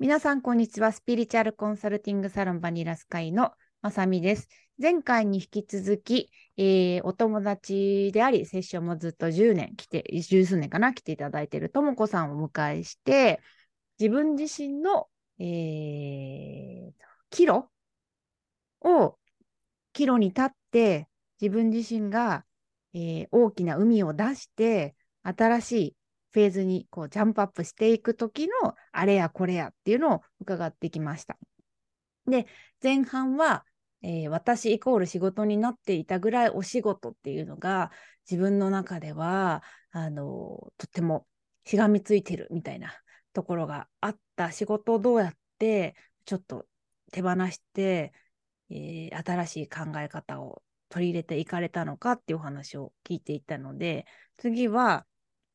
皆さん、こんにちは。スピリチュアルコンサルティングサロンバニラスカイのまさみです。前回に引き続き、えー、お友達であり、セッションもずっと10年来て、十数年かな、来ていただいているともこさんをお迎えして、自分自身の、えー、岐路を、岐路に立って、自分自身が、えー、大きな海を出して、新しいフェーズにこうジャンプアップしていく時のあれやこれやっていうのを伺ってきました。で、前半は、えー、私イコール仕事になっていたぐらいお仕事っていうのが自分の中では、あの、とってもしがみついてるみたいなところがあった仕事をどうやってちょっと手放して、えー、新しい考え方を取り入れていかれたのかっていうお話を聞いていたので、次は、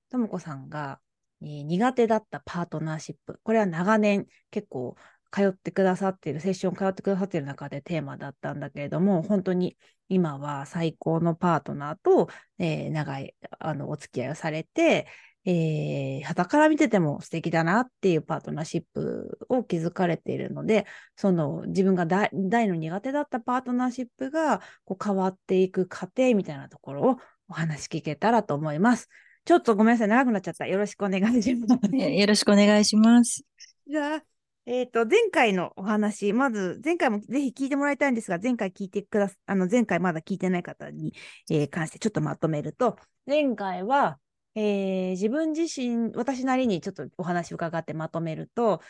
ともこさんが、えー、苦手だったパートナーシップ。これは長年結構通ってくださっている、セッション通ってくださっている中でテーマだったんだけれども、本当に今は最高のパートナーと、えー、長いあのお付き合いをされて、えー、から見てても素敵だなっていうパートナーシップを築かれているので、その自分が大の苦手だったパートナーシップがこう変わっていく過程みたいなところをお話聞けたらと思います。ちょっとごめんなさい、長くなっちゃった。よろしくお願いします。よろしくお願いします。じゃあ、えっ、ー、と、前回のお話、まず、前回もぜひ聞いてもらいたいんですが、前回聞いてくださ、あの、前回まだ聞いてない方に、えー、関してちょっとまとめると、前回は、えー、自分自身、私なりにちょっとお話伺ってまとめると、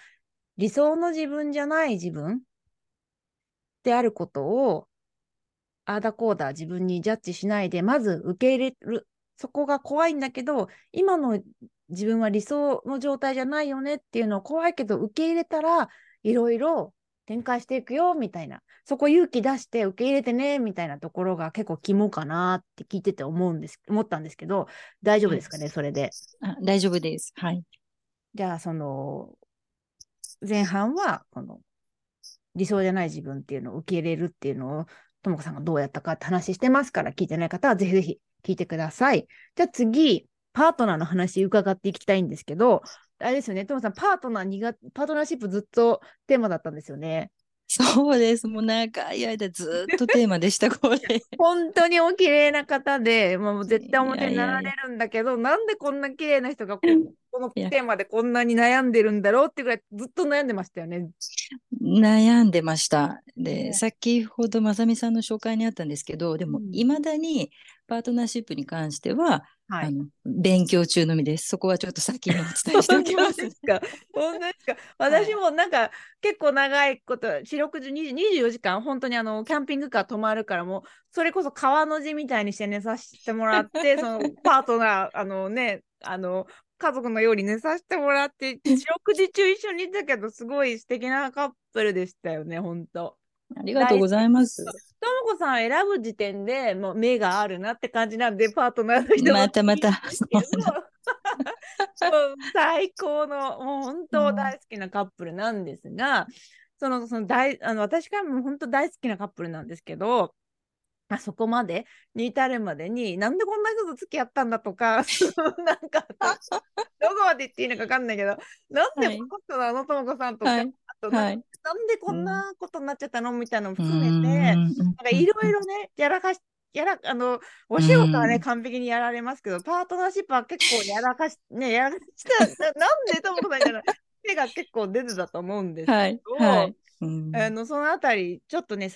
理想の自分じゃない自分であることを、ああだこうだ自分にジャッジしないで、まず受け入れるそこが怖いんだけど、今の自分は理想の状態じゃないよねっていうのを怖いけど受け入れたらいろいろ展開していくよみたいな、そこ勇気出して受け入れてねみたいなところが結構肝かなって聞いてて思うんです、思ったんですけど、大丈夫ですかね、それで？あ大丈夫です。はい。じゃあ、その、前半は、この、理想じゃない自分っていうのを受け入れるっていうのを、ともこさんがどうやったかって話してますから、聞いてない方はぜひぜひ聞いてください。じゃあ次、パートナーの話伺っていきたいんですけど、あれですよね、トモさん、パートナー苦パートナーシップずっとテーマだったんですよね。そうです。もう長い間ずっとテーマでした、これ。本当にお綺麗な方で、もう絶対表になられるんだけど、なんでこんな綺麗な人がここのテーマでこんなに悩んでるんだろうってぐらいずっと悩んでましたよね。悩んでました。で、ね、先ほどまさみさんの紹介にあったんですけど、でも、いまだにパートナーシップに関しては、はい、あの勉強中のみです。そこはちょっと先にお伝えしておきます。ですか？本当ですか？私もなんか、はい、結構長いこと、四六時24時間、本当にあのキャンピングカー泊まるからもそれこそ川の字みたいにして寝させてもらって、その パートナー、あのね、あの家族のように寝させてもらって、四六時中一緒にいたけど、すごい素敵なカップルでしたよね、本当。ありがとうございます。ともこさん選ぶ時点でもう目があるなって感じなんで、パートナーの人またまた。最高の、もう本当大好きなカップルなんですが、うん、その、その大、あの、私からも本当大好きなカップルなんですけど、あそこまで？に至るまでに、なんでこんな人と付き合ったんだとか、なんか、どこまで言っていいのか分かんないけど、なんでこの人なの、ともこさんとか、はい、あと、はい、なんでこんなことになっちゃったのみたいなのも含めて、なんかいろいろね、やらかし、やら、あの、お仕事はね、完璧にやられますけど、パートナーシップは結構やらかし、ね、やらかした、なんでともこさんじゃない、手が結構出てたと思うんですけど、はい。はい。あのそのあたり、ちょっとね、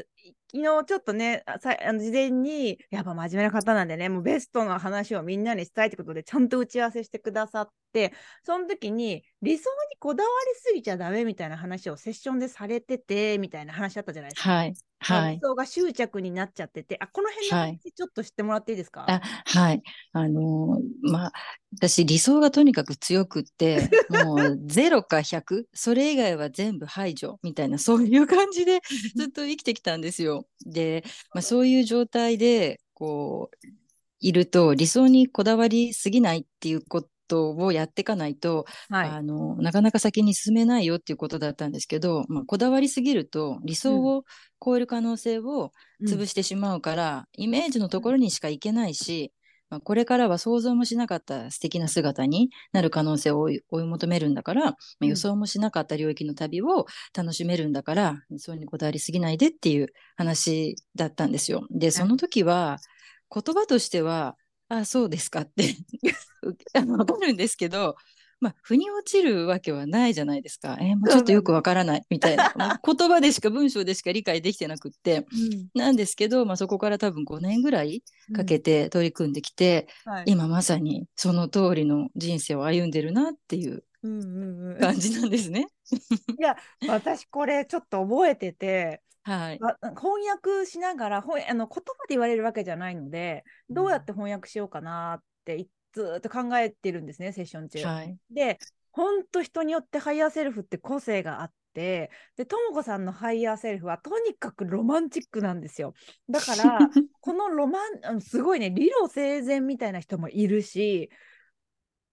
昨日ちょっとね、さあの事前に、やっぱ真面目な方なんでね、もうベストの話をみんなに伝えてことで、ちゃんと打ち合わせしてくださって、その時に、理想にこだわりすぎちゃダメみたいな話をセッションでされてて、みたいな話あったじゃないですか。はい。はい。理想が執着になっちゃってて、あ、この辺の話ちょっと知ってもらっていいですか、はい、あはい。あのー、まあ、私理想がとにかく強くって、もう0か100、それ以外は全部排除みたいな、そういう感じでずっと生きてきたんですよ。で、まあ、そういう状態で、こう、いると理想にこだわりすぎないっていうことをやっていかないと、はい、あのなかなか先に進めないよっていうことだったんですけど、まあ、こだわりすぎると理想を超える可能性を潰してしまうから、うん、イメージのところにしか行けないし、まあ、これからは想像もしなかった素敵な姿になる可能性を追い求めるんだから、まあ、予想もしなかった領域の旅を楽しめるんだから、そうにこだわりすぎないでっていう話だったんですよ。で、その時は言葉としては、あ、そうですかって わかるんですけど、まあ、腑に落ちるわけはないじゃないですか。えーもうちょっとよくわからないみたいな。まあ言葉でしか文章でしか理解できてなくって。なんですけど、まあ、そこから多分5年ぐらいかけて取り組んできて、はい今まさにその通りの人生を歩んでるなっていううんうんうん感じなんですね。いや、私これちょっと覚えてて、はい。あ翻訳しながら翻あの言葉で言われるわけじゃないので、どうやって翻訳しようかなっていずーっと考えてるんですね、セッション中。はい。で、本当人によってハイヤーセルフって個性があって、で、ともこさんのハイヤーセルフはとにかくロマンチックなんですよ。だから、このロマン、すごいね、理路整然みたいな人もいるし、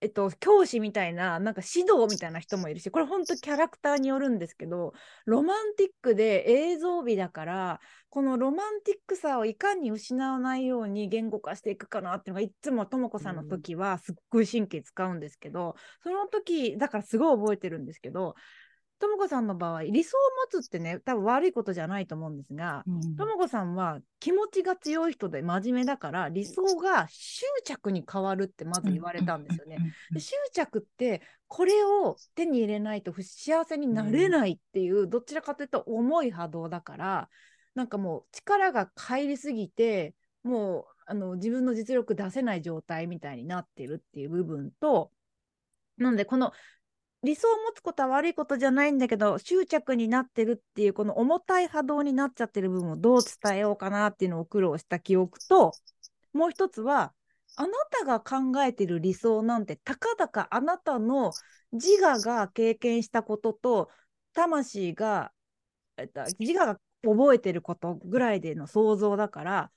えっと、教師みたいな、なんか指導みたいな人もいるし、これ本当キャラクターによるんですけど、ロマンティックで映像美だから、このロマンティックさをいかに失わないように言語化していくかなっていうのが、いつもとも子さんの時はすっごい神経使うんですけど、その時、だからすごい覚えてるんですけど、ともこさんの場合、理想を持つってね、多分悪いことじゃないと思うんですが、うんともこさんは気持ちが強い人で真面目だから、理想が執着に変わるってまず言われたんですよね。。で執着ってこれを手に入れないと不幸せになれないっていう、どちらかというと重い波動だからなんかもう力が入りすぎてもうあの自分の実力出せない状態みたいになってるっていう部分となのでこの理想を持つことは悪いことじゃないんだけど執着になってるっていうこの重たい波動になっちゃってる部分をどう伝えようかなっていうのを苦労した記憶ともう一つはあなたが考えてる理想なんてたかだかあなたの自我が経験したことと魂が、えっと、自我が覚えてることぐらいでの想像だから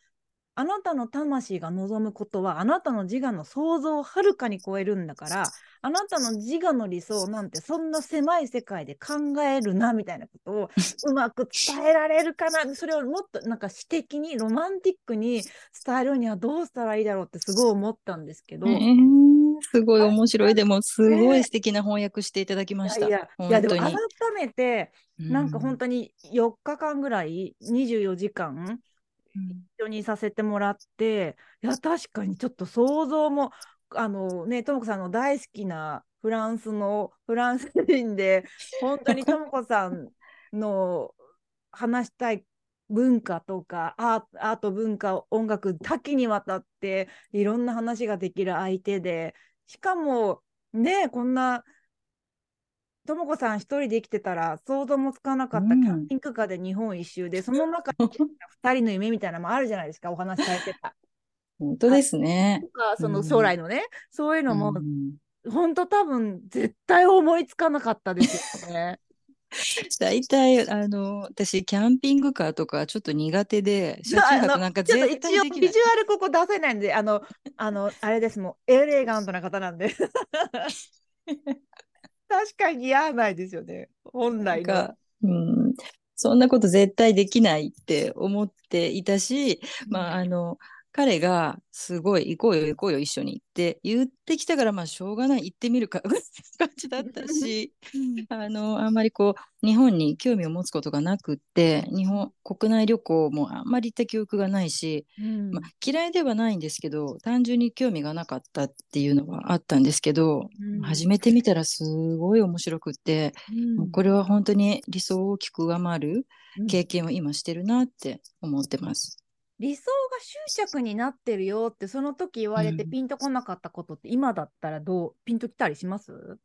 あなたの魂が望むことはあなたの自我の想像をはるかに超えるんだからあなたの自我の理想なんてそんな狭い世界で考えるなみたいなことをうまく伝えられるかな？それをもっとなんか詩的にロマンティックに伝えるにはどうしたらいいだろうってすごい思ったんですけど。えーすごい面白い。でも、すごい素敵な翻訳していただきました。いやいや、でも本改めて、なんか本当当に4日間ぐらい、24時間、一緒にさせてもらって、いや、確かにちょっと想像も、あのね、ともこさんの大好きなフランスの、フランス人で、本当にともこさんの話したい文化とかアート文化音楽多岐にわたっていろんな話ができる相手でしかもねこんなともこさん一人で生きてたら想像もつかなかったうんキャンピングカーで日本一周で、その中に二人の夢みたいなのもあるじゃないですかお話しされてた。本当ですねと。かそのうん将来のね、そういうのもうん本当多分絶対思いつかなかったですよね。大体、あの、私、キャンピングカーとかちょっと苦手で、車中泊なんか一応ビ対できないジ。ュアルここ出せないんで、あの、あの、あれです、もうエレガントな方なんで。確かに似合わないですよね、本来が。うん、そんなこと絶対できないって思っていたし、まあ、あの、彼がすごい行こうよ行こうよ一緒にって言ってきたから、まあ、しょうがない行ってみるか、感じだったし、あの、あんまりこう、日本に興味を持つことがなくって、日本、国内旅行もあんまり行った記憶がないし、うん。まあ、嫌いではないんですけど、単純に興味がなかったっていうのはあったんですけど、うん。始めてみたらすごい面白くって、うん。これは本当に理想を大きく上回るうん。経験を今してるなって思ってます。理想が執着になってるよってその時言われてうん。ピンとこなかったことって今だったらどう？ピンときたりします？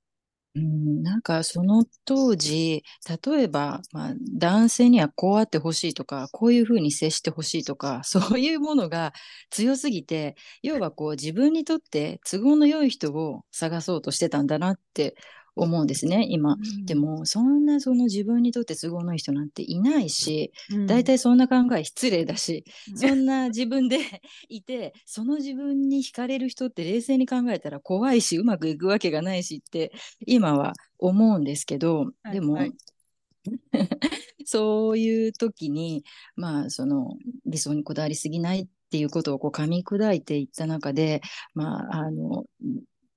うん、なんかその当時、例えば、まあ、男性にはこうあってほしいとか、こういうふうに接してほしいとか、そういうものが強すぎて、要はこう自分にとって都合の良い人を探そうとしてたんだなって思うんですね、今。で、も、そんなその自分にとって都合のいい人なんていないし、うん。大体そんな考え失礼だし、そんな自分で いて、その自分に惹かれる人って冷静に考えたら怖いし、うまくいくわけがないしって、今は思うんですけど、はいでも、はい。そういう時に、まあ、その理想にこだわりすぎないってっていうことをこう噛み砕いていった中で、まあ、あの、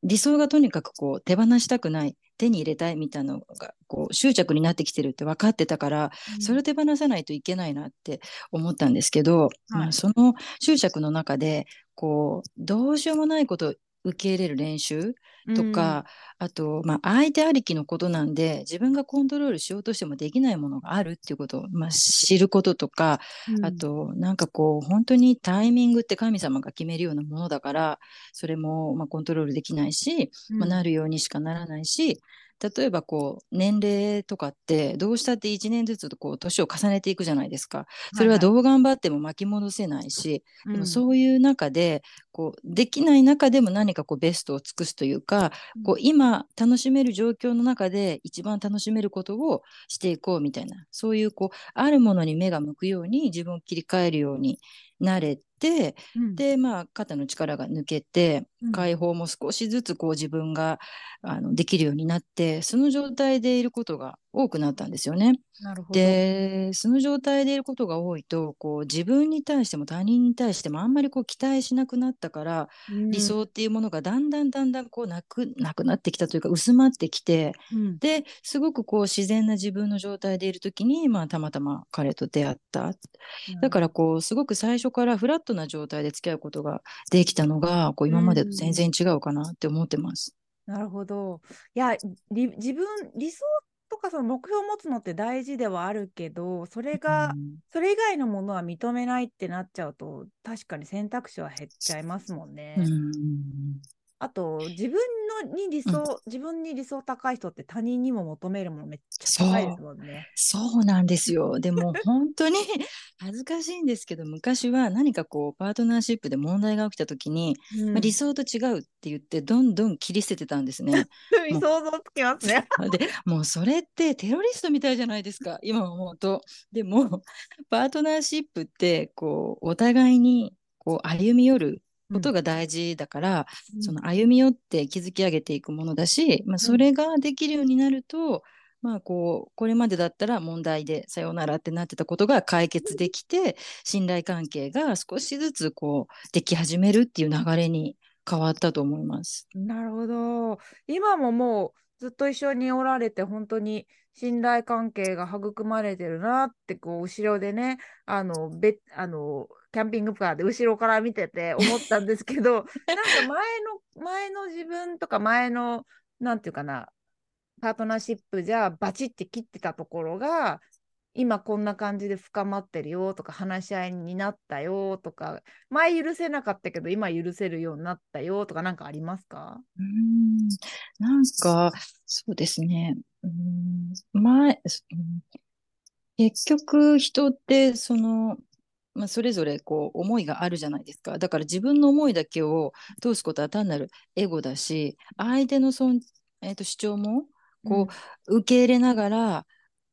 理想がとにかくこう手放したくない、手に入れたいみたいなのがこう執着になってきてるって分かってたから、うん、それを手放さないといけないなって思ったんですけど、はい、まあ、その執着の中でこうどうしようもないこと受け入れる練習とか、うん、あと、まあ、相手ありきのことなんで自分がコントロールしようとしてもできないものがあるっていうことを、まあ、知ることとか、うん、あとなんかこう本当にタイミングって神様が決めるようなものだからそれも、まあ、コントロールできないし、まあ、なるようにしかならないし、例えばこう年齢とかってどうしたって1年ずつこう年を重ねていくじゃないですか。それはどう頑張っても巻き戻せないし、はいはい、でもそういう中でこうできない中でも何かこうベストを尽くすというか、うん、こう今楽しめる状況の中で一番楽しめることをしていこうみたいなそういうこうあるものに目が向くように自分を切り替えるようになれて、うん、でまあ肩の力が抜けて、解放も少しずつこう自分があのできるようになってその状態でいることが多くなったんですよね。でその状態でいることが多いとこう自分に対しても他人に対してもあんまりこう期待しなくなったから、うん、理想っていうものがだんだんだんだんこうなくなくなってきたというか薄まってきて、うん、ですごくこう自然な自分の状態でいる時に、まあ、たまたま彼と出会った。だからこうすごく最初からフラットな状態で付き合うことができたのがこう今までと全然違うかなって思ってます。なるほど。いや、自分、理想とかその目標を持つのって大事ではあるけど、それが、うん、それ以外のものは認めないってなっちゃうと、確かに選択肢は減っちゃいますもんね。うん、あと、自分のに理想、うん、自分に理想高い人って他人にも求めるものめっちゃ高いですもんね。そうなんですよ。でも 本当に 恥ずかしいんですけど、昔は何かこう、パートナーシップで問題が起きた時に、うん、まあ、理想と違うって言って、どんどん切り捨ててたんですね。想像つきますね。で、もうそれってテロリストみたいじゃないですか、今思うと。でも、パートナーシップって、こう、お互いにこう歩み寄ることが大事だから、うん、その歩み寄って築き上げていくものだし、まあ、それができるようになると、まあこうこれまでだったら問題でさようならってなってたことが解決できて信頼関係が少しずつこうでき始めるっていう流れに変わったと思います。なるほど。今ももうずっと一緒におられて本当に信頼関係が育まれてるなってこう後ろでねあのべあのキャンピングカーで後ろから見てて 思ったんですけどなんか前の前の自分とか前のなんていうかなパートナーシップじゃバチって切ってたところが今こんな感じで深まってるよとか話し合いになったよとか前許せなかったけど今許せるようになったよとか何かありますか？うん。なんかそうですね。うん。前、結局人ってそのまあ、それぞれこう思いがあるじゃないですか。だから自分の思いだけを通すことは単なるエゴだし相手のそん、えー、と主張もこう、受け入れながら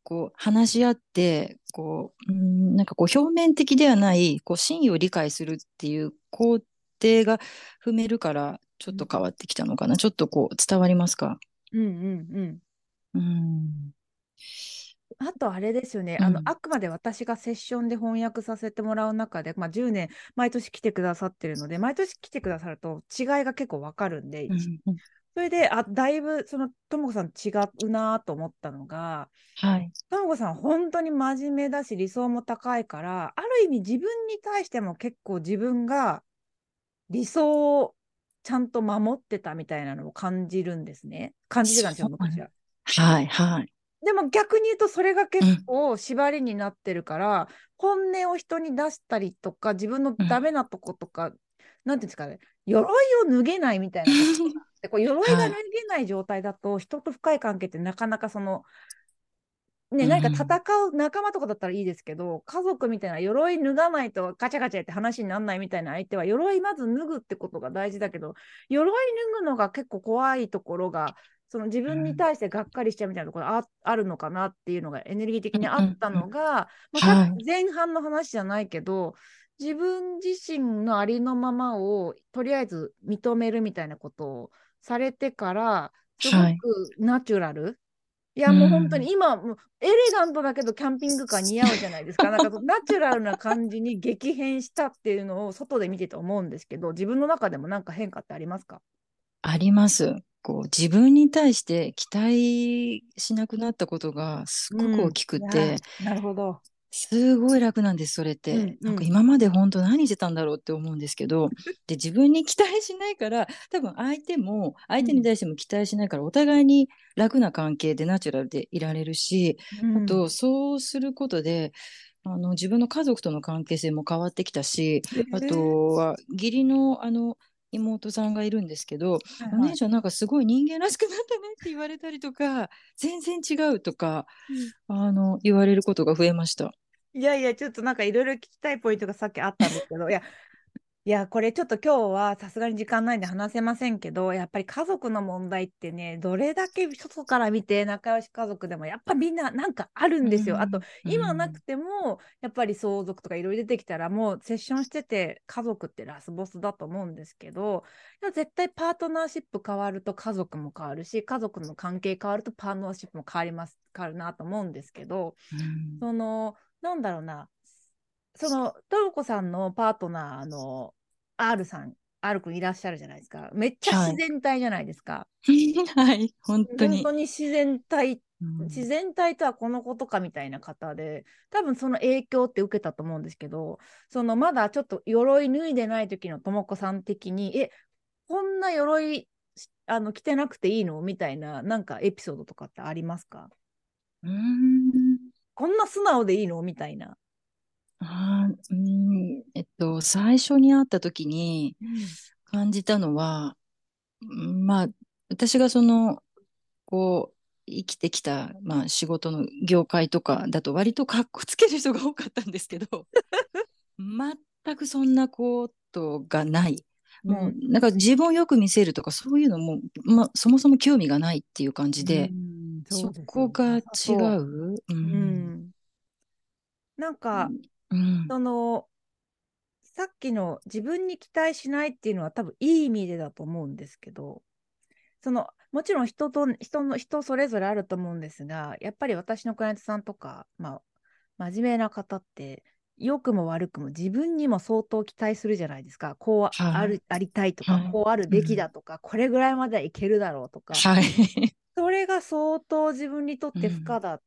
こう話し合ってこううんなんかこう表面的ではないこう真意を理解するっていう工程が踏めるからちょっと変わってきたのかな、ちょっとこう伝わりますか？うんうんうん。うんあとあれですよね、うん、あのあくまで私がセッションで翻訳させてもらう中で、まあ、10年毎年来てくださってるので毎年来てくださると違いが結構わかるんで、うん、それであだいぶそのともこさん違うなと思ったのが、はい、ともこさん本当に真面目だし理想も高いからある意味自分に対しても結構自分が理想をちゃんと守ってたみたいなのを感じるんですね。感じてたんですよ、昔は。はいはい。でも逆に言うとそれが結構縛りになってるから、うん、本音を人に出したりとか自分のダメなとことか、うん、なんていうんですかね鎧を脱げないみたいなでこう鎧が脱げない状態だと、はい、人と深い関係ってなかなかそのね、何か戦う仲間とかだったらいいですけど、うん、家族みたいな鎧脱がないとガチャガチャって話にならないみたいな相手は鎧まず脱ぐってことが大事だけど鎧脱ぐのが結構怖いところがその自分に対してがっかりしちゃうみたいなところあ,、あるのかなっていうのがエネルギー的にあったのが、まあ、前半の話じゃないけど、自分自身のありのままをとりあえず認めるみたいなことをされてからすごくナチュラル。いや、もう本当に今、もうエレガントだけどキャンピングカー似合うじゃないですか。なんかナチュラルな感じに激変したっていうのを外で見てて思うんですけど、自分の中でもなんか変化ってありますか？あります。こう自分に対して期待しなくなったことがすごく大きくて、うん、なるほど。すごい楽なんです、それって。うんうん、なんか今まで本当何してたんだろうって思うんですけど、で、自分に期待しないから、多分相手も、相手に対しても期待しないから、お互いに楽な関係でナチュラルでいられるし、うん、あと、そうすることで、あの、自分の家族との関係性も変わってきたし、あとは、義理の、あの、妹さんがいるんですけど、はいはい、お姉ちゃんなんかすごい人間らしくなったねって言われたりとか、全然違うとか、うん、あの、言われることが増えました。いやいや、ちょっとなんかいろいろ聞きたいポイントがさっきあったんですけど、いや、いや、これちょっと今日はさすがに時間ないんで話せませんけど、やっぱり家族の問題ってね、どれだけ外から見て仲良し家族でもやっぱみんななんかあるんですよ。あと、今なくても、やっぱり相続とかいろいろ出てきたら、もうセッションしてて家族ってラスボスだと思うんですけど、絶対パートナーシップ変わると家族も変わるし、家族の関係変わるとパートナーシップも変わります、変わるなと思うんですけど、その、なんだろうな、そのトルコさんのパートナーの R さん、R 君いらっしゃるじゃないですか。めっちゃ自然体じゃないですか。はい、本当に。本当に自然体、うん、自然体とはこのことかみたいな方で、多分その影響って受けたと思うんですけど、そのまだちょっと鎧脱いでない時のとも子さん的に、え、こんな鎧あの着てなくていいの？みたいな、なんかエピソードとかってありますか？うんこんな素直でいいの？みたいな。あうん、えっと、最初に会った時に感じたのは、うん、まあ、私がその、こう、生きてきた、まあ、仕事の業界とかだと割とかっこつける人が多かったんですけど、全くそんなことがない。もう、なんか自分をよく見せるとか、そういうのも、まあ、そもそも興味がないっていう感じで、そこが違う。うん、なんか、うん、その、さっきの自分に期待しないっていうのは多分いい意味でだと思うんですけど、その、もちろん人と、人の、人それぞれあると思うんですが、やっぱり私のクライアントさんとか、まあ、真面目な方って、良くも悪くも自分にも相当期待するじゃないですか。こうある、はい、ありたいとか、はい、こうあるべきだとか、うん、これぐらいまではいけるだろうとか、はい、それが相当自分にとって負荷だっ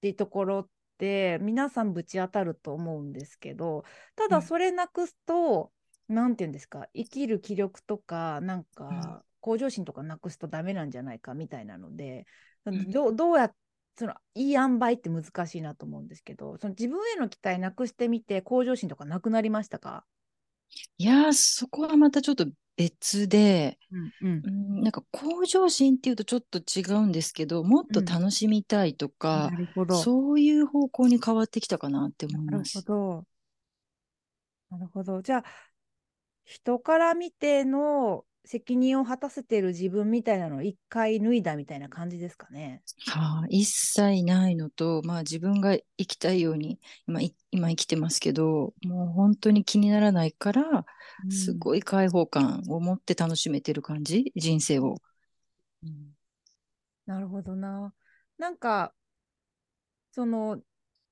ていうところって、皆さんぶち当たると思うんですけど、ただそれなくすと、うん、て言うんですか、生きる気力とか、なんか、向上心とかなくすとダメなんじゃないかみたいなので、うん、どどうやってそのいい塩梅って難しいなと思うんですけど、その自分への期待なくしてみて、向上心とかなくなりましたか？いやそこはまたちょっと別で、うんうん、なんか向上心っていうとちょっと違うんですけど、もっと楽しみたいとか、うん、そういう方向に変わってきたかなって思います。なるほど。なるほど。じゃあ、人から見ての責任を果たせてる自分みたいなのを一回脱いだみたいな感じですかね。はあ、一切ないのと、まあ自分が生きたいように今今生きてますけど、もう本当に気にならないから、すごい開放感を持って楽しめてる感じ、人生を、うん。なるほどな。なんか、その、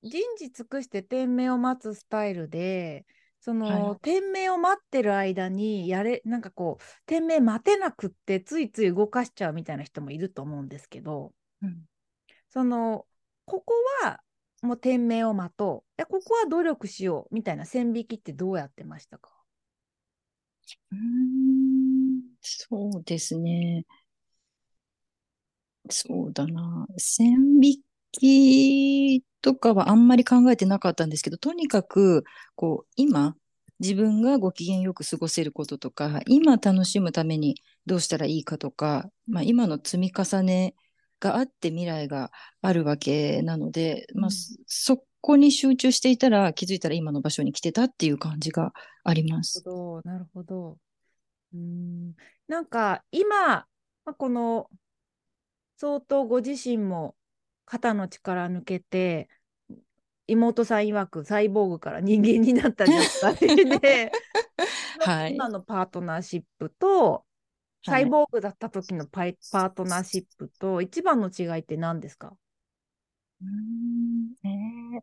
人事尽くして天命を待つスタイルで、その、はい、店名を待ってる間にやれなんかこう店名待てなくってついつい動かしちゃうみたいな人もいると思うんですけど、うん、そのここはもう店名を待とう。ここは努力しようみたいな線引きってどうやってましたか？うんそうですね。そうだな。線引きとかはあんまり考えてなかったんですけど、とにかく、こう、今、自分がご機嫌よく過ごせることとか、今楽しむためにどうしたらいいかとか、まあ、今の積み重ねがあって未来があるわけなので、まあ、そこに集中していたら気づいたら今の場所に来てたっていう感じがあります。なるほど、なるほど。うんなんか今、まあ、この相当ご自身も肩の力抜けて、妹さん曰くサイボーグから人間になった状態で、はい、今のパートナーシップと、サイボーグだった時のパイパートナーシップと一番の違いって何ですか？うんえー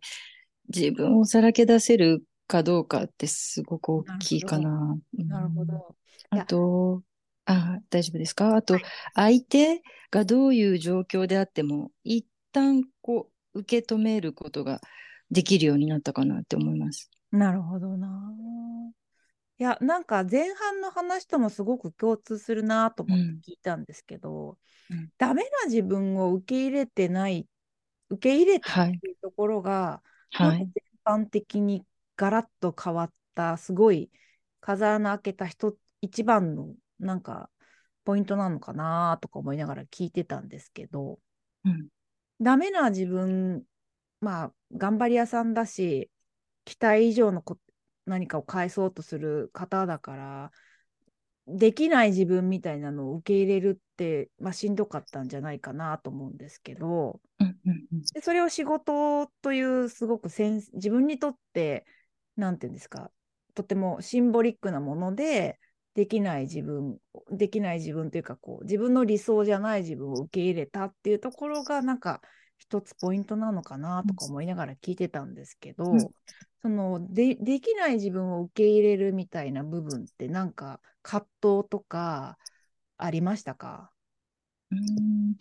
自分をさらけ出せるかどうかってすごく大きいかな。なるほうん。ど。あと、あ、大丈夫ですか？あと、相手がどういう状況であっても、一旦こう、受け止めることができるようになったかなって思います。なるほどな。いや、なんか前半の話ともすごく共通するなと思ってうん聞いたんですけど、うんダメな自分を受け入れてない、受け入れたはいっていうところが、はい。全般的にガラッと変わった、すごい風穴開けた人、一番のなんかポイントなのかなとか思いながら聞いてたんですけど、うんダメな自分、まあ、頑張り屋さんだし、期待以上のこ何かを返そうとする方だから、できない自分みたいなのを受け入れるって、まあ、しんどかったんじゃないかなと思うんですけど、でそれを仕事というすごくセンス自分にとってなんていうんですかとてもシンボリックなものでできない自分できない自分というかこう自分の理想じゃない自分を受け入れたっていうところがなんか一つポイントなのかなとか思いながら聞いてたんですけど、うん。そのでできない自分を受け入れるみたいな部分ってなんか葛藤とかありましたか？うん。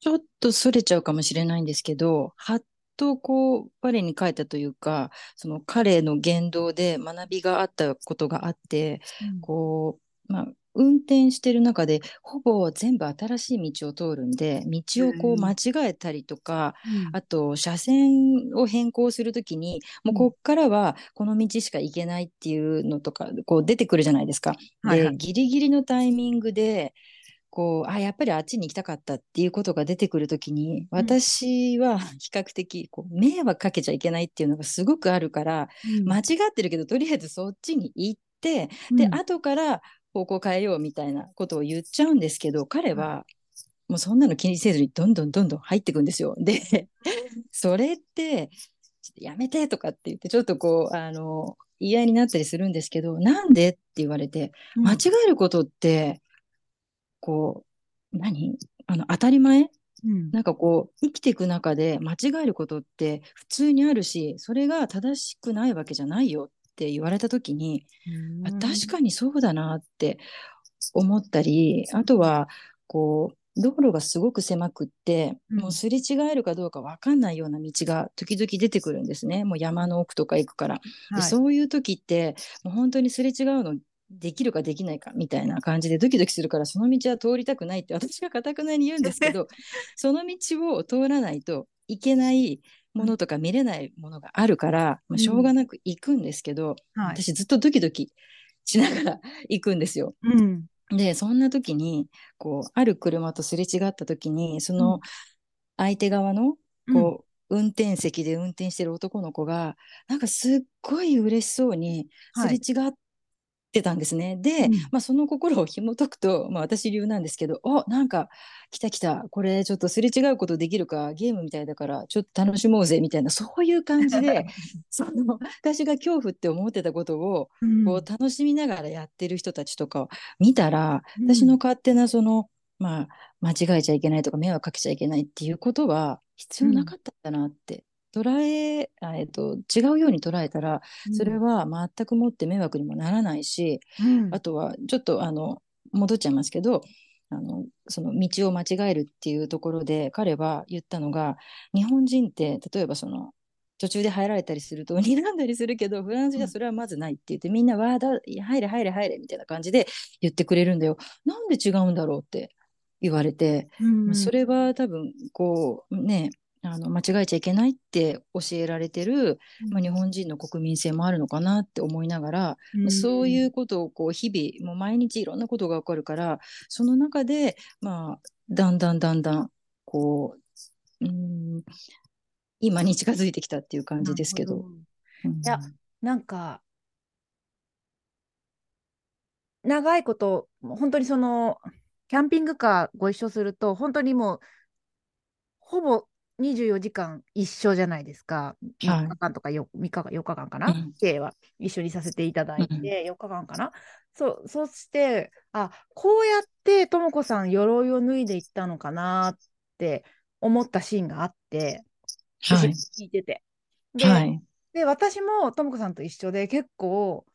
ちょっとそれちゃうかもしれないんですけど、はっとこう、我に返ったというか、その彼の言動で学びがあったことがあって、こう、まあ、運転してる中で、ほぼ全部新しい道を通るんで、道をこううん間違えたりとか、うん。あと、車線を変更するときに、もうこっからはこの道しか行けないっていうのとか、こう出てくるじゃないですか。で、はいはい。ギリギリのタイミングで、こう、あ、やっぱりあっちに行きたかったっていうことが出てくるときに、私は 比較的、こう、迷惑かけちゃいけないっていうのがすごくあるから、間違ってるけど、とりあえずそっちに行って、で、うん。後から方向変えようみたいなことを言っちゃうんですけど、彼は、もうそんなの気にせずにどんどんどんどん入ってくんですよ。で、それって、やめてとかって言って、ちょっとこう、あの、言い合いになったりするんですけど、なんでって言われて、間違えることって、こう、何？あの、当たり前？うん。なんかこう、生きていく中で間違えることって普通にあるし、それが正しくないわけじゃないよって言われたときに、あ確かにそうだなって思ったり、あとは、こう、道路がすごく狭くって、うん。もうすれ違えるかどうかわかんないような道が時々出てくるんですね。もう山の奥とか行くから。ではい。そういう時って、もう本当にすれ違うのできるかできないかみたいな感じでドキドキするから、その道は通りたくないって私がかたくなに言うんですけど、その道を通らないといけないものとか見れないものがあるから、まあ、しょうがなく行くんですけど、はい。私ずっとドキドキしながら行くんですよ。うん。で、そんな時に、こう、ある車とすれ違った時に、その相手側の、こう、運転席で運転してる男の子が、なんかすっごい嬉しそうにすれ違ってたんですね。で、うん。まあその心を紐解くと、まあ私流なんですけど、お、なんか来た来た、これちょっとすれ違うことできるか、ゲームみたいだからちょっと楽しもうぜみたいな、そういう感じで、その私が恐怖って思ってたことを、うん。こう楽しみながらやってる人たちとかを見たら、うん。私の勝手なその、まあ、間違えちゃいけないとか迷惑かけちゃいけないっていうことは必要なかったんだなって、捉え、あえっと、違うように捉えたら、それは全くもって迷惑にもならないし、うん。あとはちょっとあの、戻っちゃいますけど、あの、その道を間違えるっていうところで彼は言ったのが、日本人って例えばその、途中で入られたりすると睨んだりするけど、フランスじゃそれはまずないって言って、みんなわーだ、入れ入れ入れみたいな感じで言ってくれるんだよ。なんで違うんだろうって言われて、うん。それは多分、こう、ね、あの、間違えちゃいけないって教えられてる、まあ、日本人の国民性もあるのかなって思いながら、うん。そういうことをこう日々、もう毎日いろんなことが起こるから、その中で、まあ、だんだんだんだん、こう、うん、今に近づいてきたっていう感じですけど。なるほうん。いやなんか長いこと本当にそのキャンピングカーご一緒すると本当にもうほぼ24時間一緒じゃないですか。はい3日間とか 4, 日間4日間かな、うん計は一緒にさせていただいて、うん4日間かな？そう、そして、あ、こうやってともこさん鎧を脱いでいったのかなって思ったシーンがあって、はい。聞いてて。で、はい。で私もともこさんと一緒で結構、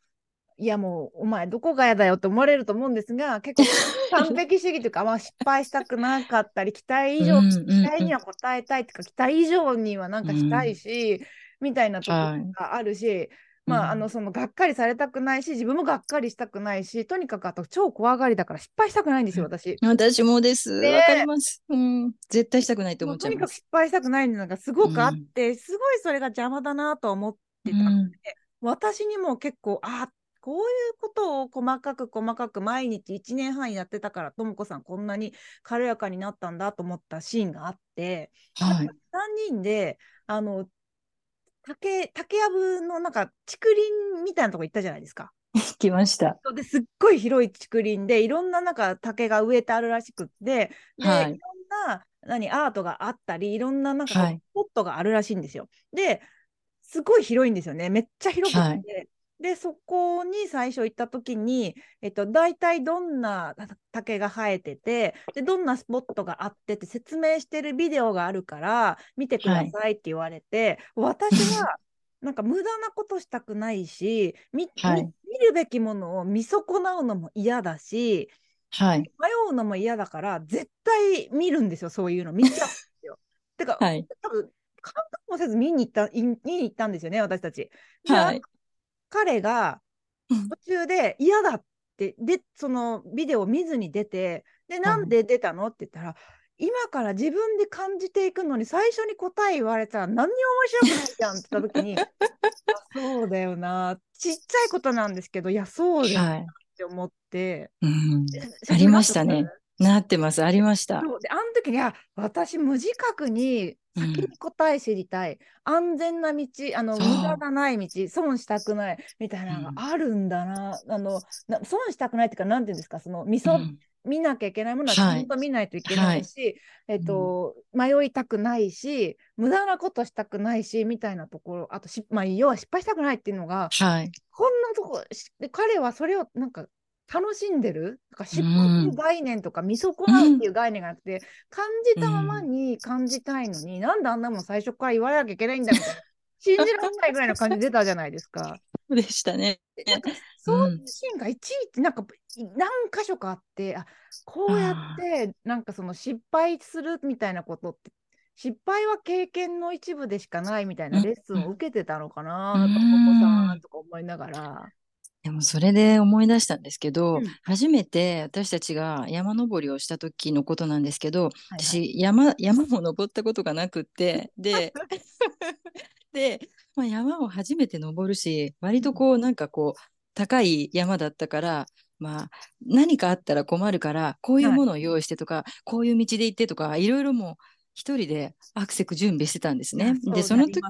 いやもうお前どこがやだよって思われると思うんですが、結構完璧主義というか、まあ失敗したくなかったり、期待以上、うんうんうん期待には応えたいというか、期待以上にはなんかしたいし、みたいなところがあるし、まあ、あの、その、がっかりされたくないし、自分もがっかりしたくないし、とにかくあと超怖がりだから失敗したくないんですよ、私。私もです。わ、ねかります。うん。絶対したくないと思っちゃいます。とにかく失敗したくないのがすごくあって、すごいそれが邪魔だなと思ってたので、私にも結構、あこういうことを細かく細かく毎日1年半やってたから、ともこさんこんなに軽やかになったんだと思ったシーンがあって、はい。3人で、あの、竹、竹やぶのなんか竹林みたいなとこ行ったじゃないですか。来ました。ですっごい広い竹林でいろんななんか竹が植えてあるらしくってで、はいい、ろんな何アートがあったりいろんななんかスポットがあるらしいんですよ。ですごい広いんですよねめっちゃ広くて。はいでそこに最初行った時に、えっと、大体どんな竹が生えててでどんなスポットがあってって説明してるビデオがあるから見てくださいって言われて、私はなんか無駄なことしたくないし、みはいみ見るべきものを見損なうのも嫌だし、はい。迷うのも嫌だから、絶対見るんですよ、そういうの。見ちゃうんですよ。てか、はい。多分感覚もせず見に行ったい見に行ったんですよね、私たち。ではい。彼がうん途中で嫌だって、で、そのビデオを見ずに出て、で、なんで出たのって言ったら、今から自分で感じていくのに最初に答え言われたら何にも面白くないじゃんって言った時に あそうだよなちっちゃいことなんですけどいやそうだよなっはい。て思って、うん。ありましたねなってます。ありました。あの時にあ私無自覚に先に答え知りたい、安全な道あの無駄がない道損したくないみたいなのがあるんだな,、あのな損したくないっていうかなんていうんですかそのみそ、うん。見なきゃいけないものはちゃんと見ないといけないし、えっと迷いたくないし無駄なことしたくないしみたいなところあとし、まあ、要は失敗したくないっていうのがはい。こんなとこ彼はそれをなんか楽しんでる？なんか失敗っていう概念とか見損なうっていう概念がなくて、感じたままに感じたいのに、なんであんなもん最初から言われなきゃいけないんだみたいな信じられないぐらいの感じ出たじゃないですか。そうでしたね。でなんかそういうシーンがいちいちなんか何箇所かあってあこうやってなんかその失敗するみたいなことって失敗は経験の一部でしかないみたいなレッスンを受けてたのかなうん。とお子さんとか思いながら。でもそれで思い出したんですけど、うん。初めて私たちが山登りをした時のことなんですけど、はいはい。私山山も登ったことがなくって でで、まあ、山を初めて登るし割とこうなんかこう高い山だったからまあ何かあったら困るからこういうものを用意してとか、こういう道で行ってとかいろいろもう一人でアクセク準備してたんですね。でその時。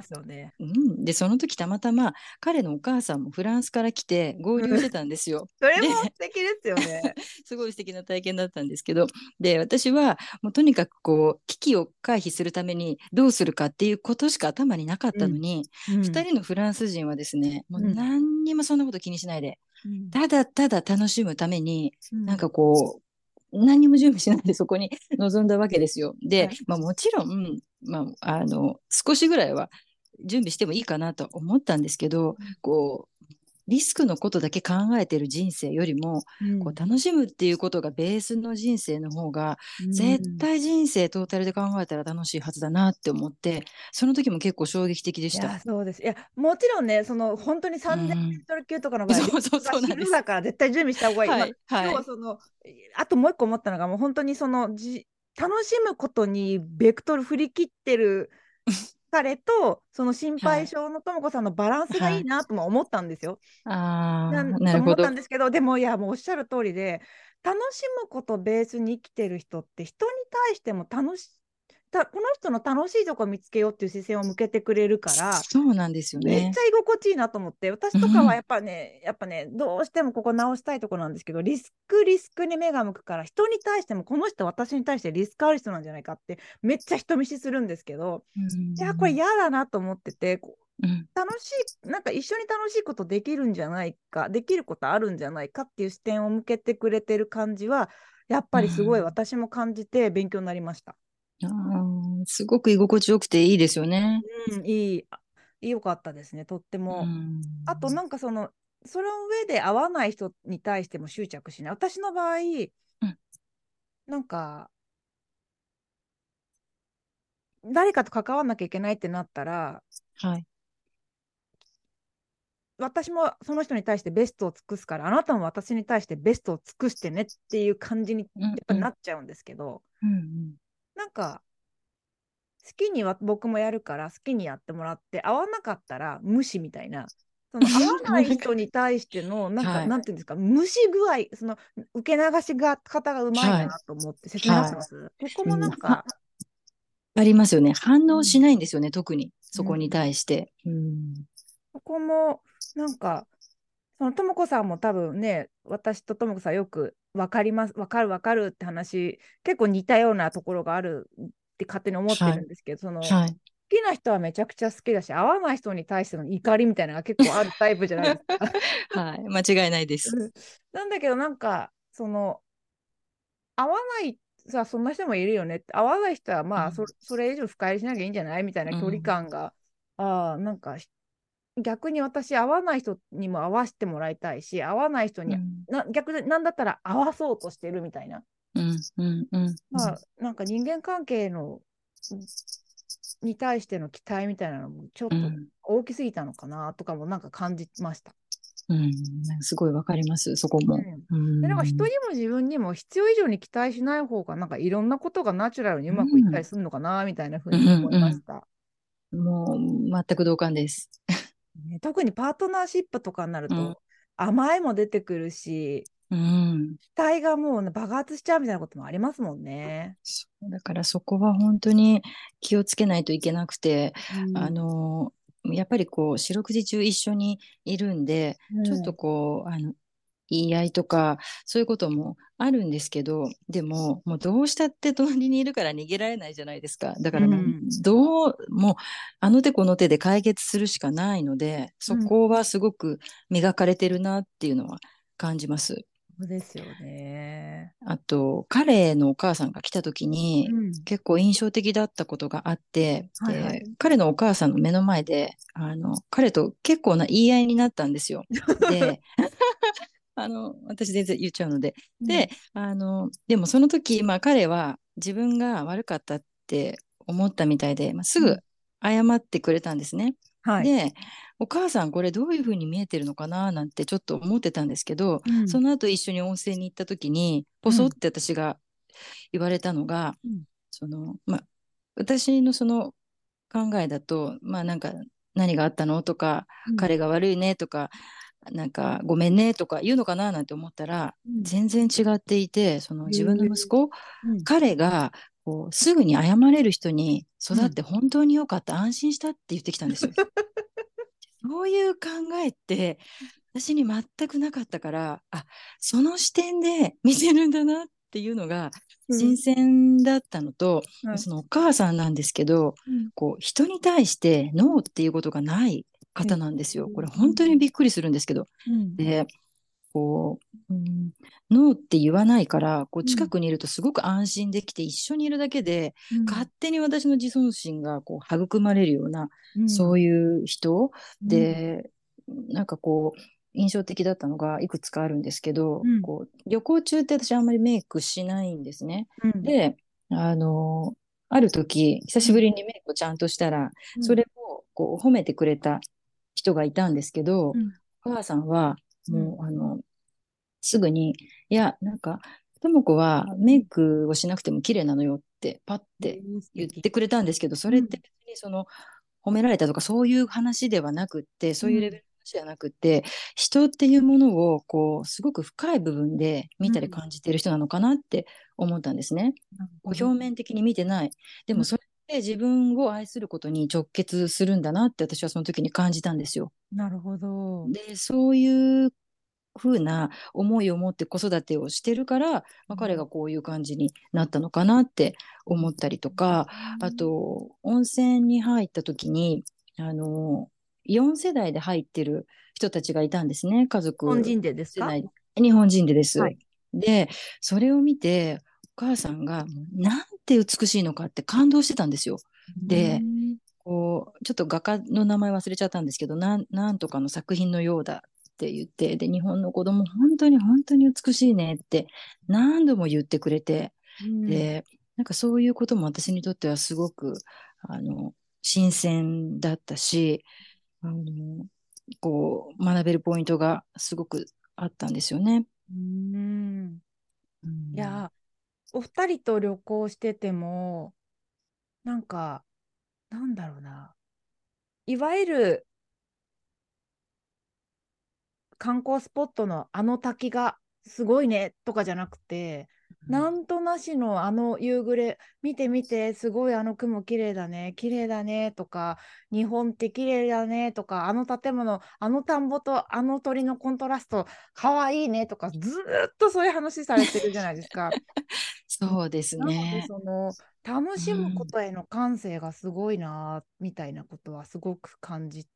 うん、でその時たまたま彼のお母さんもフランスから来て合流してたんですよ。それも素敵ですよね。すごい素敵な体験だったんですけどで私はもうとにかくこう危機を回避するためにどうするかっていうことしか頭になかったのに、うん2人のフランス人はですねもううん何にもそんなこと気にしないで、うんただただ楽しむためにうんなんかこう何にも準備しないでそこに 臨んだわけですよ。で、はいまあ、もちろん、まあ、あの少しぐらいは準備してもいいかなと思ったんですけど、こうリスクのことだけ考えてる人生よりも、うん。こう楽しむっていうことがベースの人生の方が、うん。絶対人生トータルで考えたら楽しいはずだなって思ってその時も結構衝撃的でしいやた。そうです。いやもちろんねその本当に3000メートル級とかの場合、そうそうそうなんです。昼だから絶対準備した方がいい。はいまあはい。要はそのあともう一個思ったのがもう本当にそのじ楽しむことにベクトル振り切ってる彼とその心配性のとも子さんのバランスがいいなとも思ったんですよ。ああな思ったん。ですけどでもいやもうおっしゃる通りで楽しむことベースに生きてる人って人に対しても楽したこの人の楽しいとこ見つけようっていう視線を向けてくれるからそうなんですよね。めっちゃ居心地いいなと思って私とかはやっぱね、やっぱねどうしてもここ直したいとこなんですけどリスクリスクに目が向くから人に対してもこの人私に対してリスクある人なんじゃないかってめっちゃ人見知するんですけど、うんいやこれ嫌だなと思っててこううん楽しいなんか一緒に楽しいことできるんじゃないかできることあるんじゃないかっていう視点を向けてくれてる感じはやっぱりすごいうん私も感じて勉強になりました。すごく居心地よくていいですよね。うん、いい、あ良かったですね、とっても。うんあと、なんかその、その上で合わない人に対しても執着しない。私の場合、なんか、誰かと関わんなきゃいけないってなったら、はい。私もその人に対してベストを尽くすから、あなたも私に対してベストを尽くしてねっていう感じにうんやっぱなっちゃうんですけど、うんうんなんか、好きには僕もやるから好きにやってもらって、合わなかったら無視みたいな、その 合わない人に対しての、なんか、はい。なんていうんですか、無視具合、その受け流しが方がうまいなと思って、説明なってます、ここもなんか、ありますよね。反応しないんですよね、特に。そこに対して。うん。ここもなんか、そのともこさんも多分ね、私とともこさんよく分かります、分かる分かるって話、結構似たようなところがあるって勝手に思ってるんですけど、その、はい。好きな人はめちゃくちゃ好きだし、合わない人に対しての怒りみたいなのが結構あるタイプじゃないですか。はい。間違いないです。なんだけど、なんか、その、合わないさ、そんな人もいるよねって、合わない人はまあ、うんそそれ以上深入りしなきゃいいんじゃないみたいな距離感が、ああ、なんか、逆に私、合わない人にも合わせてもらいたいし、合わない人に、うんな逆で、なんだったら合わそうとしてるみたいな。うんうんうんまあ、なんか人間関係の、に対しての期待みたいなのも、ちょっとうん大きすぎたのかなとかもなんか感じました。うんすごいわかります、そこも。うんでなんか人にも自分にも必要以上に期待しない方がなんかいろんなことがナチュラルにうまくいったりするのかなみたいなふうに思いました、もう全く同感です。ね特にパートナーシップとかになると、うん甘えも出てくるしうん。期待がもう、ね、爆発しちゃうみたいなこともありますもんね。そうだからそこは本当に気をつけないといけなくて、うんあの、やっぱりこう、四六時中一緒にいるんで、うんちょっとこう、あの、言い合いとか、そういうこともあるんですけど、でも、もうどうしたって隣にいるから逃げられないじゃないですか。だからもう、うんどう、もう、あの手この手で解決するしかないので、そこはすごく磨かれてるなっていうのは感じます。そうですよね。あと、彼のお母さんが来た時に、うん結構印象的だったことがあって、はいはいで彼のお母さんの目の前で、あの、彼と結構な言い合いになったんですよ。で、あの、私全然言っちゃうので。で、あの、でもその時、まあ彼は自分が悪かったって思ったみたいで、まあ、すぐ謝ってくれたんですね。はい。で、お母さんこれどういうふうに見えてるのかな？なんてちょっと思ってたんですけど、うん。その後一緒に温泉に行った時に、ポソって私が言われたのが、うん。その、まあ、私のその考えだと、まあなんか、何があったの？とか、うん。彼が悪いね？とか、なんか、ごめんねとか言うのかななんて思ったら、うん。全然違っていて、その自分の息子、うん。彼が、こう、すぐに謝れる人に育って本当に良かった、安心したって言ってきたんですよ。そういう考えって、私に全くなかったから、あ、その視点で見てるんだなっていうのが新鮮だったのと、はい。そのお母さんなんですけど、うん。こう、人に対してノーっていうことがない方なんですよ。うん。これ本当にびっくりするんですけど。うん。で、こう、うん、ノーって言わないから、こううん。近くにいるとすごく安心できて、一緒にいるだけで、うん。勝手に私の自尊心がこう育まれるような、うん。そういう人で、なんかこう、印象的だったのがいくつかあるんですけど、うん。こう旅行中って私あんまりメイクしないんですね。うん。で、あの、ある時、久しぶりにメイクをちゃんとしたら、うん。それをこう褒めてくれた人がいたんですけど、うん。お母さんは、もう、あの、すぐに、いや、なんか、とも子はメイクをしなくても綺麗なのよって、パッて言ってくれたんですけど、それって別にその、褒められたとかそういう話ではなくって、そういうレベルじゃなくて人っていうものをこうすごく深い部分で見たり感じてる人なのかなって思ったんですね。こう表面的に見てない。でもそれ自分を愛することに直結するんだなって私はその時に感じたんですよ。なるほど。でそういうふうな思いを持って子育てをしてるから、まあ、彼がこういう感じになったのかなって思ったりとか、あと温泉に入った時にあの4世代で入ってる人たちがいたんですね家族日本人でですか？日本人でです。はい、でそれを見てお母さんがなんて美しいのかって感動してたんですよ。でこうちょっと画家の名前忘れちゃったんですけどなんなんとかの作品のようだって言って、で、日本の子供本当に本当に美しいねって何度も言ってくれて、うん、で、なんかそういうことも私にとってはすごく、あの、新鮮だったし、あの、こう、学べるポイントがすごくあったんですよね。うん。うん、いや、お二人と旅行してても、なんか、なんだろうな。いわゆる観光スポットのあの滝がすごいねとかじゃなくて、うん、なんとなしのあの夕暮れ見て見てすごいあの雲綺麗だね綺麗だねとか日本って綺麗だねとかあの建物あの田んぼとあの鳥のコントラストかわいいねとかずっとそういう話されてるじゃないですか。そうですね。その楽しむことへの感性がすごいな、みたいなことはすごく感じ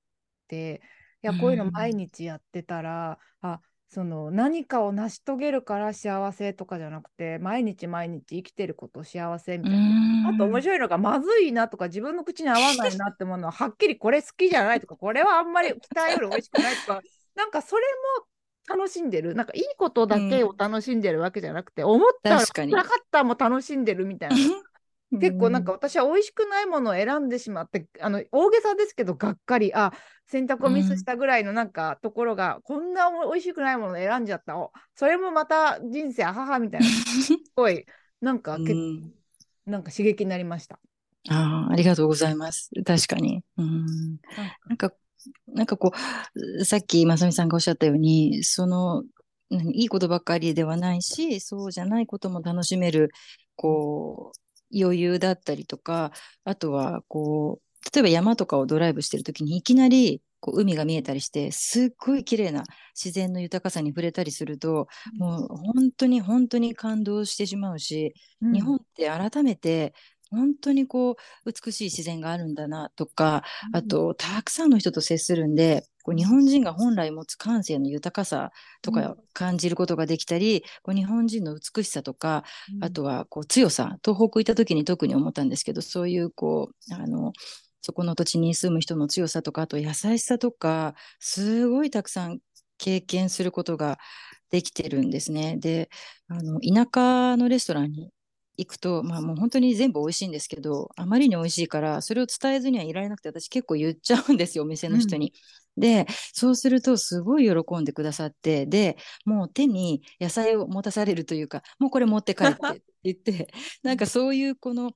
て。やこういうの毎日やってたら、うん、あその何かを成し遂げるから幸せとかじゃなくて毎日毎日生きてること幸せみたいな。あと面白いのがまずいなとか自分の口に合わないなってものははっきりこれ好きじゃないとかこれはあんまり期待より美味しくないとかなんかそれも楽しんでる。なんかいいことだけを楽しんでるわけじゃなくて、うん、思ったらなかったも楽しんでるみたいな。結構なんか私は美味しくないものを選んでしまって、あの大げさですけどがっかりあ選択をミスしたぐらいのなんかところが、うん、こんな美味しくないものを選んじゃった。それもまた人生母みたいな。すごい。なんか、うん、なんか刺激になりました。あありがとうございます。確かに。うん、なんかなんかこうさっきまさみさんがおっしゃったようにそのいいことばっかりではないしそうじゃないことも楽しめるこう余裕だったりとか、あとはこう、例えば山とかをドライブしてる時にいきなりこう海が見えたりして、すっごい綺麗な自然の豊かさに触れたりすると、うん、もう本当に本当に感動してしまうし、うん、日本って改めて本当にこう美しい自然があるんだなとか、あとたくさんの人と接するんでこう日本人が本来持つ感性の豊かさとか感じることができたり、こう日本人の美しさとか、あとはこう強さ東北行った時に特に思ったんですけどそういうこうあのそこの土地に住む人の強さとかあと優しさとかすごいたくさん経験することができてるんですね。であの田舎のレストランに行くと、まあもう本当に全部美味しいんですけど、あまりに美味しいから、それを伝えずにはいられなくて、私結構言っちゃうんですよ、お店の人に。うん、で、そうするとすごい喜んでくださって、で、もう手に野菜を持たされるというか、もうこれ持って帰ってって言って、なんかそういうこの、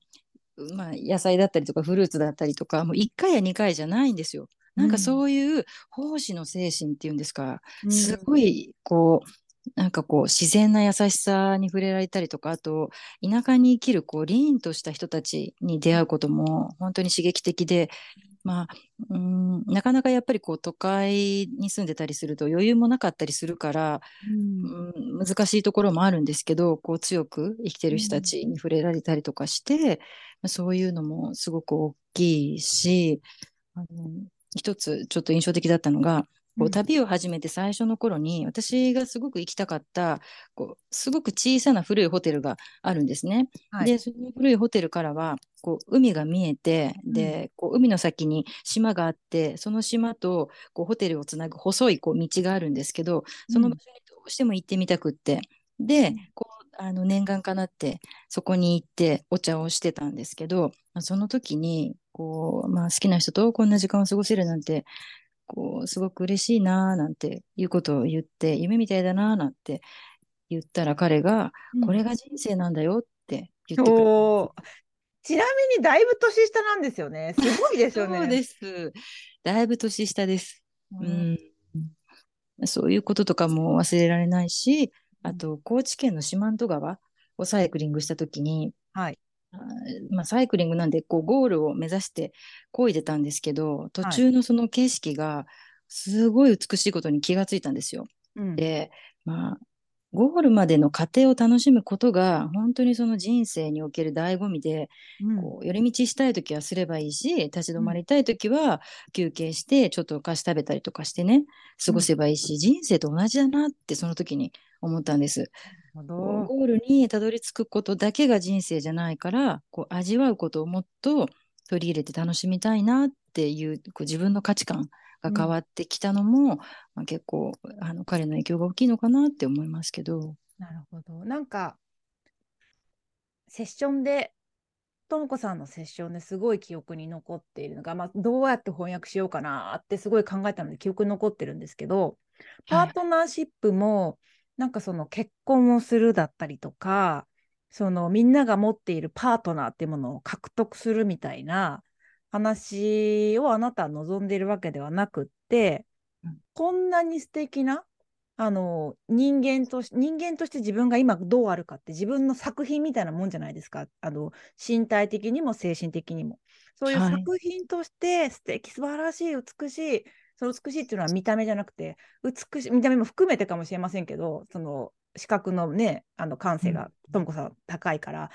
まあ野菜だったりとかフルーツだったりとか、もう1回や2回じゃないんですよ。なんかそういう奉仕の精神っていうんですか、すごいこうなんかこう自然な優しさに触れられたりとかあと田舎に生きるこう凛とした人たちに出会うことも本当に刺激的で、まあ、うんなかなかやっぱりこう都会に住んでたりすると余裕もなかったりするから、うん、難しいところもあるんですけどこう強く生きてる人たちに触れられたりとかして、うん、そういうのもすごく大きいしあの一つちょっと印象的だったのがこう旅を始めて最初の頃に、私がすごく行きたかったこうすごく小さな古いホテルがあるんですね。はい、でその古いホテルからはこう海が見えて、でこう海の先に島があってその島とこうホテルをつなぐ細いこう道があるんですけどその場所にどうしても行ってみたくって、でこうあの念願かなってそこに行ってお茶をしてたんですけどその時にこう、まあ、好きな人とこんな時間を過ごせるなんてこう、すごく嬉しいなーなんていうことを言って、夢みたいだなーなんて言ったら彼が、これが人生なんだよって言ってくれた。ちなみにだいぶ年下なんですよね。すごいですよね。そうです。だいぶ年下です。うん。そういうこととかも忘れられないし、あと、高知県の四万十川をサイクリングした時に、はい。まあ、サイクリングなんで、こう、ゴールを目指して漕いでたんですけど、途中のその景色が、すごい美しいことに気がついたんですよ。うん、で、まあ、ゴールまでの過程を楽しむことが、本当にその人生における醍醐味で、うん。こう寄り道したいときはすればいいし、立ち止まりたいときは休憩して、ちょっとお菓子食べたりとかしてね、過ごせばいいし、人生と同じだなってその時に思ったんです。ゴールにたどり着くことだけが人生じゃないから、こう味わうことをもっと取り入れて楽しみたいなっていうこう自分の価値観が変わってきたのも、まあ、結構あの彼の影響が大きいのかなって思いますけど。なるほど。なんか、セッションで、ともこさんのセッションですごい記憶に残っているのが、まあ、どうやって翻訳しようかなってすごい考えたので記憶に残ってるんですけど、パートナーシップも、なんかその結婚をするだったりとか、そのみんなが持っているパートナーっていうものを獲得するみたいな話をあなたは望んでいるわけではなくって、うん。こんなに素敵なあの人間とし人間として自分が今どうあるかって自分の作品みたいなもんじゃないですか。あの身体的にも精神的にも。そういうはい。作品として素敵素晴らしい美しいその美しいっていうのは見た目じゃなくて美しい見た目も含めてかもしれませんけどその視覚のねあの感性がともこさん高いから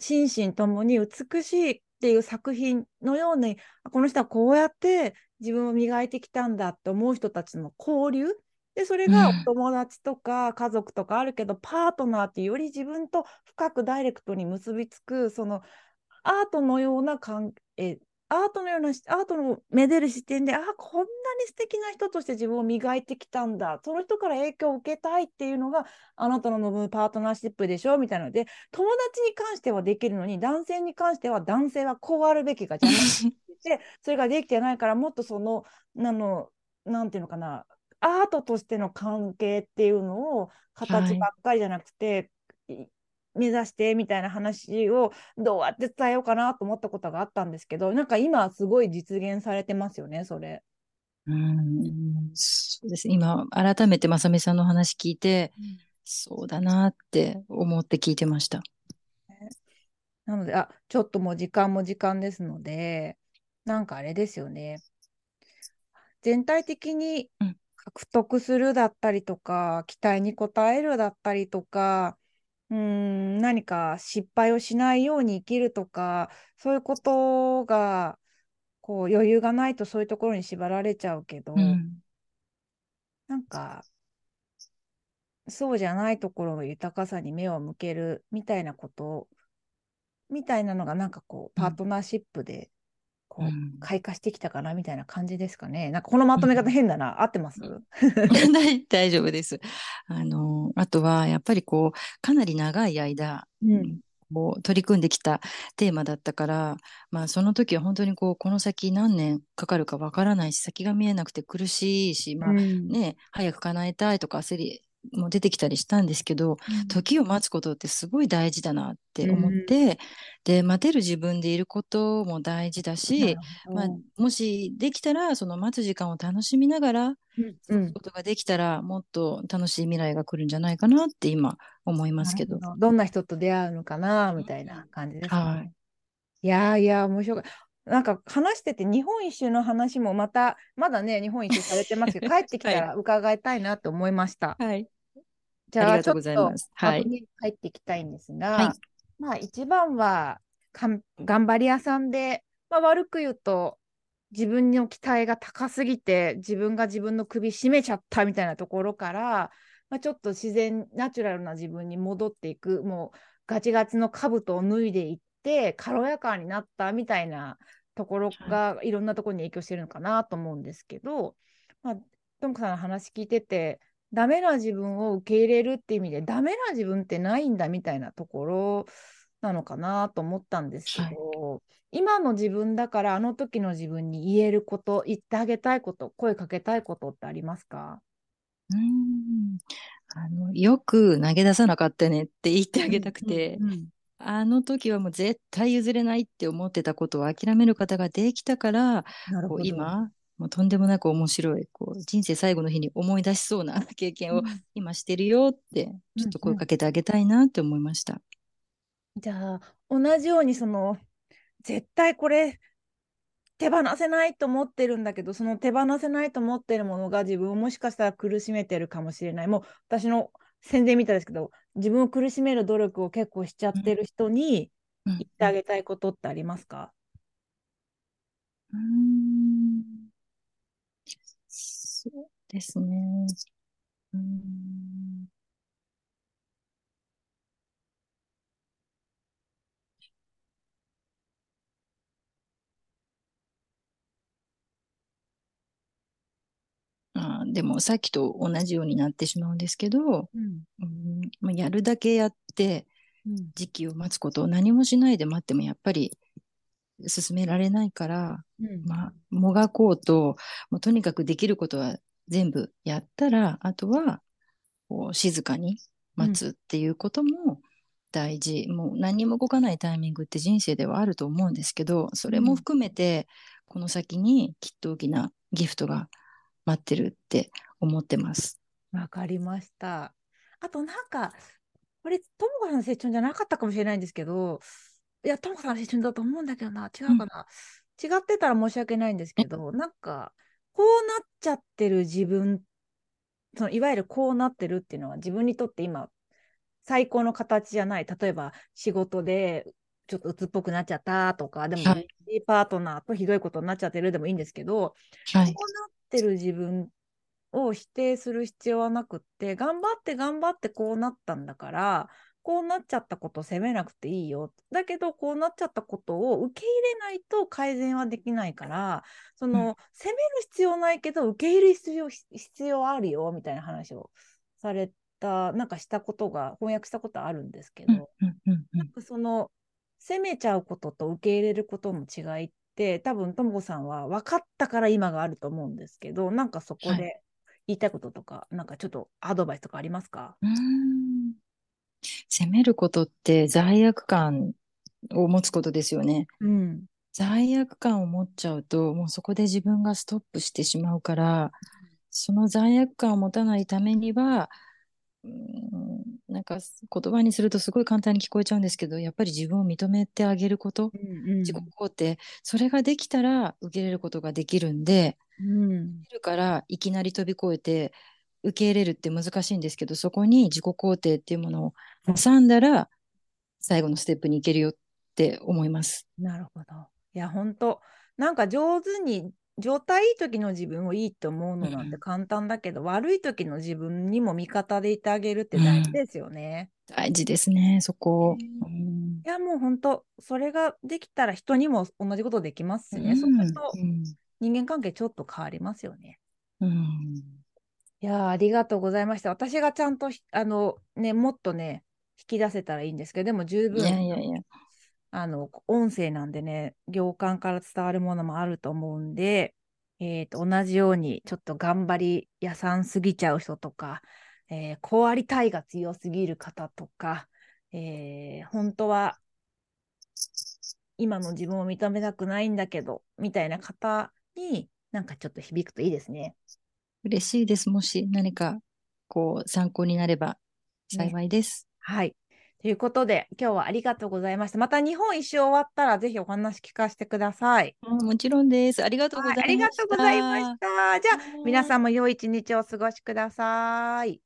心身ともに美しいっていう作品のようにあこの人はこうやって自分を磨いてきたんだって思う人たちの交流。でそれがうん。お友達とか家族とかあるけど、パートナーってより自分と深くダイレクトに結びつくそのアートのような関係アートのようなしアートのめでる視点であこんなに素敵な人として自分を磨いてきたんだ。その人から影響を受けたいっていうのがあなたの望むパートナーシップでしょみたいなので友達に関してはできるのに男性に関しては男性はこうあるべきが邪魔して それができてないからもっとそのあのなんていうのかなアートとしての関係っていうのを形ばっかりじゃなくて、い目指してみたいな話をどうやって伝えようかなと思ったことがあったんですけどなんか今はすごい実現されてますよねそれ。うんそうです今改めて正美さんの話聞いて、そうだなって思って聞いてました。なのであちょっともう時間も時間ですのでなんかあれですよね全体的にうん獲得するだったりとか、期待に応えるだったりとか、うーん、何か失敗をしないように生きるとか、そういうことが、こう余裕がないとそういうところに縛られちゃうけど、うん。なんか、そうじゃないところの豊かさに目を向けるみたいなこと、みたいなのがなんかこう、パートナーシップで、こう、うん開花してきたかなみたいな感じですかね。なんかこのまとめ方変だな。合ってます？大 大丈夫です。あの、あとは、やっぱりこう、かなり長い間、うん。こう取り組んできたテーマだったから、まあその時は本当にこう、この先何年かかるかわからないし、先が見えなくて苦しいし、まあうんね、早く叶えたいとか焦りも出てきたりしたんですけど、時を待つことってすごい大事だなって思って、で、待てる自分でいることも大事だし、まあ、もしできたら、その待つ時間を楽しみながら、うんすことができたら、もっと楽しい未来が来るんじゃないかなって今思いますけど。どんな人と出会うのかなみたいな感じですね。はい。いやーいやー面白い。なんか話してて日本一周の話もまたまだね日本一周されてますけど 帰ってきたら伺いたいなと思いました。はい。じゃあありがとうございますちょっとはいに入っていきたいんですが、はいまあ一番はかん頑張り屋さんで、まあ、悪く言うと自分の期待が高すぎて自分が自分の首絞めちゃったみたいなところから、まあ、ちょっと自然ナチュラルな自分に戻っていくもうガチガチの兜を脱いでいって軽やかになったみたいなところがい。ろんなところに影響してるのかなと思うんですけど、まあ、トンコさんの話聞いててダメな自分を受け入れるっていう意味でダメな自分ってないんだみたいなところなのかなと思ったんですけど、今の自分だからあの時の自分に言えること言ってあげたいこと声かけたいことってありますか？うーん。あの、よく投げ出さなかったねって言ってあげたくて、うんうんあの時はもう絶対譲れないって思ってたことを諦める方ができたから、こう。今、もうとんでもなく面白い、こう、人生最後の日に思い出しそうな経験を今してるよって、ちょっと声かけてあげたいなって思いました。じゃあ、同じようにその、絶対これ、手放せないと思ってるんだけど、その手放せないと思ってるものが自分をもしかしたら苦しめてるかもしれない。もう私の宣伝見たんですけど、自分を苦しめる努力を結構しちゃってる人にうん。言ってあげたいことってありますか、うーん。そうですね。うーんあーでもさっきと同じようになってしまうんですけど、うん。うんまあ、やるだけやってうん。時期を待つことを何もしないで待ってもやっぱり進められないから、うん。まあ、もがこうと、もうとにかくできることは全部やったら、あとは、こう、静かに待つっていうことも大事。もう何にも動かないタイミングって人生ではあると思うんですけど、それも含めて、この先にきっと大きなギフトが待ってるって思ってます。わかりました。あとなんか、これ、ともかさんの成長じゃなかったかもしれないんですけど、いや、ともかさんの成長だと思うんだけどな、違うかな。違ってたら申し訳ないんですけど、なんか、こうなっちゃってる自分、そのいわゆるこうなってるっていうのは自分にとって今、最高の形じゃない。例えば、仕事でちょっと鬱っぽくなっちゃったとか、でも、はいいいパートナーとひどいことになっちゃってるでもいいんですけど、はい。こうなってる自分を否定する必要はなくって、頑張って頑張ってこうなったんだから、こうなっちゃったことを責めなくていいよ。だけど、こうなっちゃったことを受け入れないと改善はできないから、その、責める必要ないけど、受け入れる必要必要あるよ、みたいな話をされた、なんかしたことが、翻訳したことあるんですけど、うんうんうんうんなんかその責めちゃうことと受け入れることの違いって多分ともこさんは分かったから今があると思うんですけどなんかそこはで言いたいこととか、なんかちょっとアドバイスとかありますか？うーん。責めることって罪悪感を持つことですよね。うん。罪悪感を持っちゃうと、もうそこで自分がストップしてしまうから、その罪悪感を持たないためには、うーんなんか言葉にするとすごい簡単に聞こえちゃうんですけど、やっぱり自分を認めてあげること、うん自己肯定、それができたら受け入れることができるんで、うん。だからいきなり飛び越えて受け入れるって難しいんですけど、そこに自己肯定っていうものを挟んだら、最後のステップに行けるよって思います。なるほど。いや本当なんか上手に状態いい時の自分をいいって思うのなんてうん簡単だけど、悪い時の自分にも味方でいてあげるって大事ですよね。大事ですね、そこ。ねうんいやもう本当それができたら人にも同じことできますしね、そうするとうん人間関係ちょっと変わりますよね。うんいやーありがとうございました。私がちゃんとひあのねもっとね引き出せたらいいんですけどでも十い分やいやいや。あの音声なんでね行間から伝わるものもあると思うんで、えーと同じようにちょっと頑張り屋さんすぎちゃう人とか、えーこうありたいが強すぎる方とか、えー本当は今の自分を認めたくないんだけどみたいな方になんかちょっと響くといいですね。嬉しいです。もし何かこう参考になれば幸いです。はい。ということで、今日はありがとうございました。また日本一周終わったら、ぜひお話聞かせてください。うんもちろんです。ありがとうごはい、ざいました。ありがとうございました。じゃあ、皆さん。んも良い一日をお過ごしください。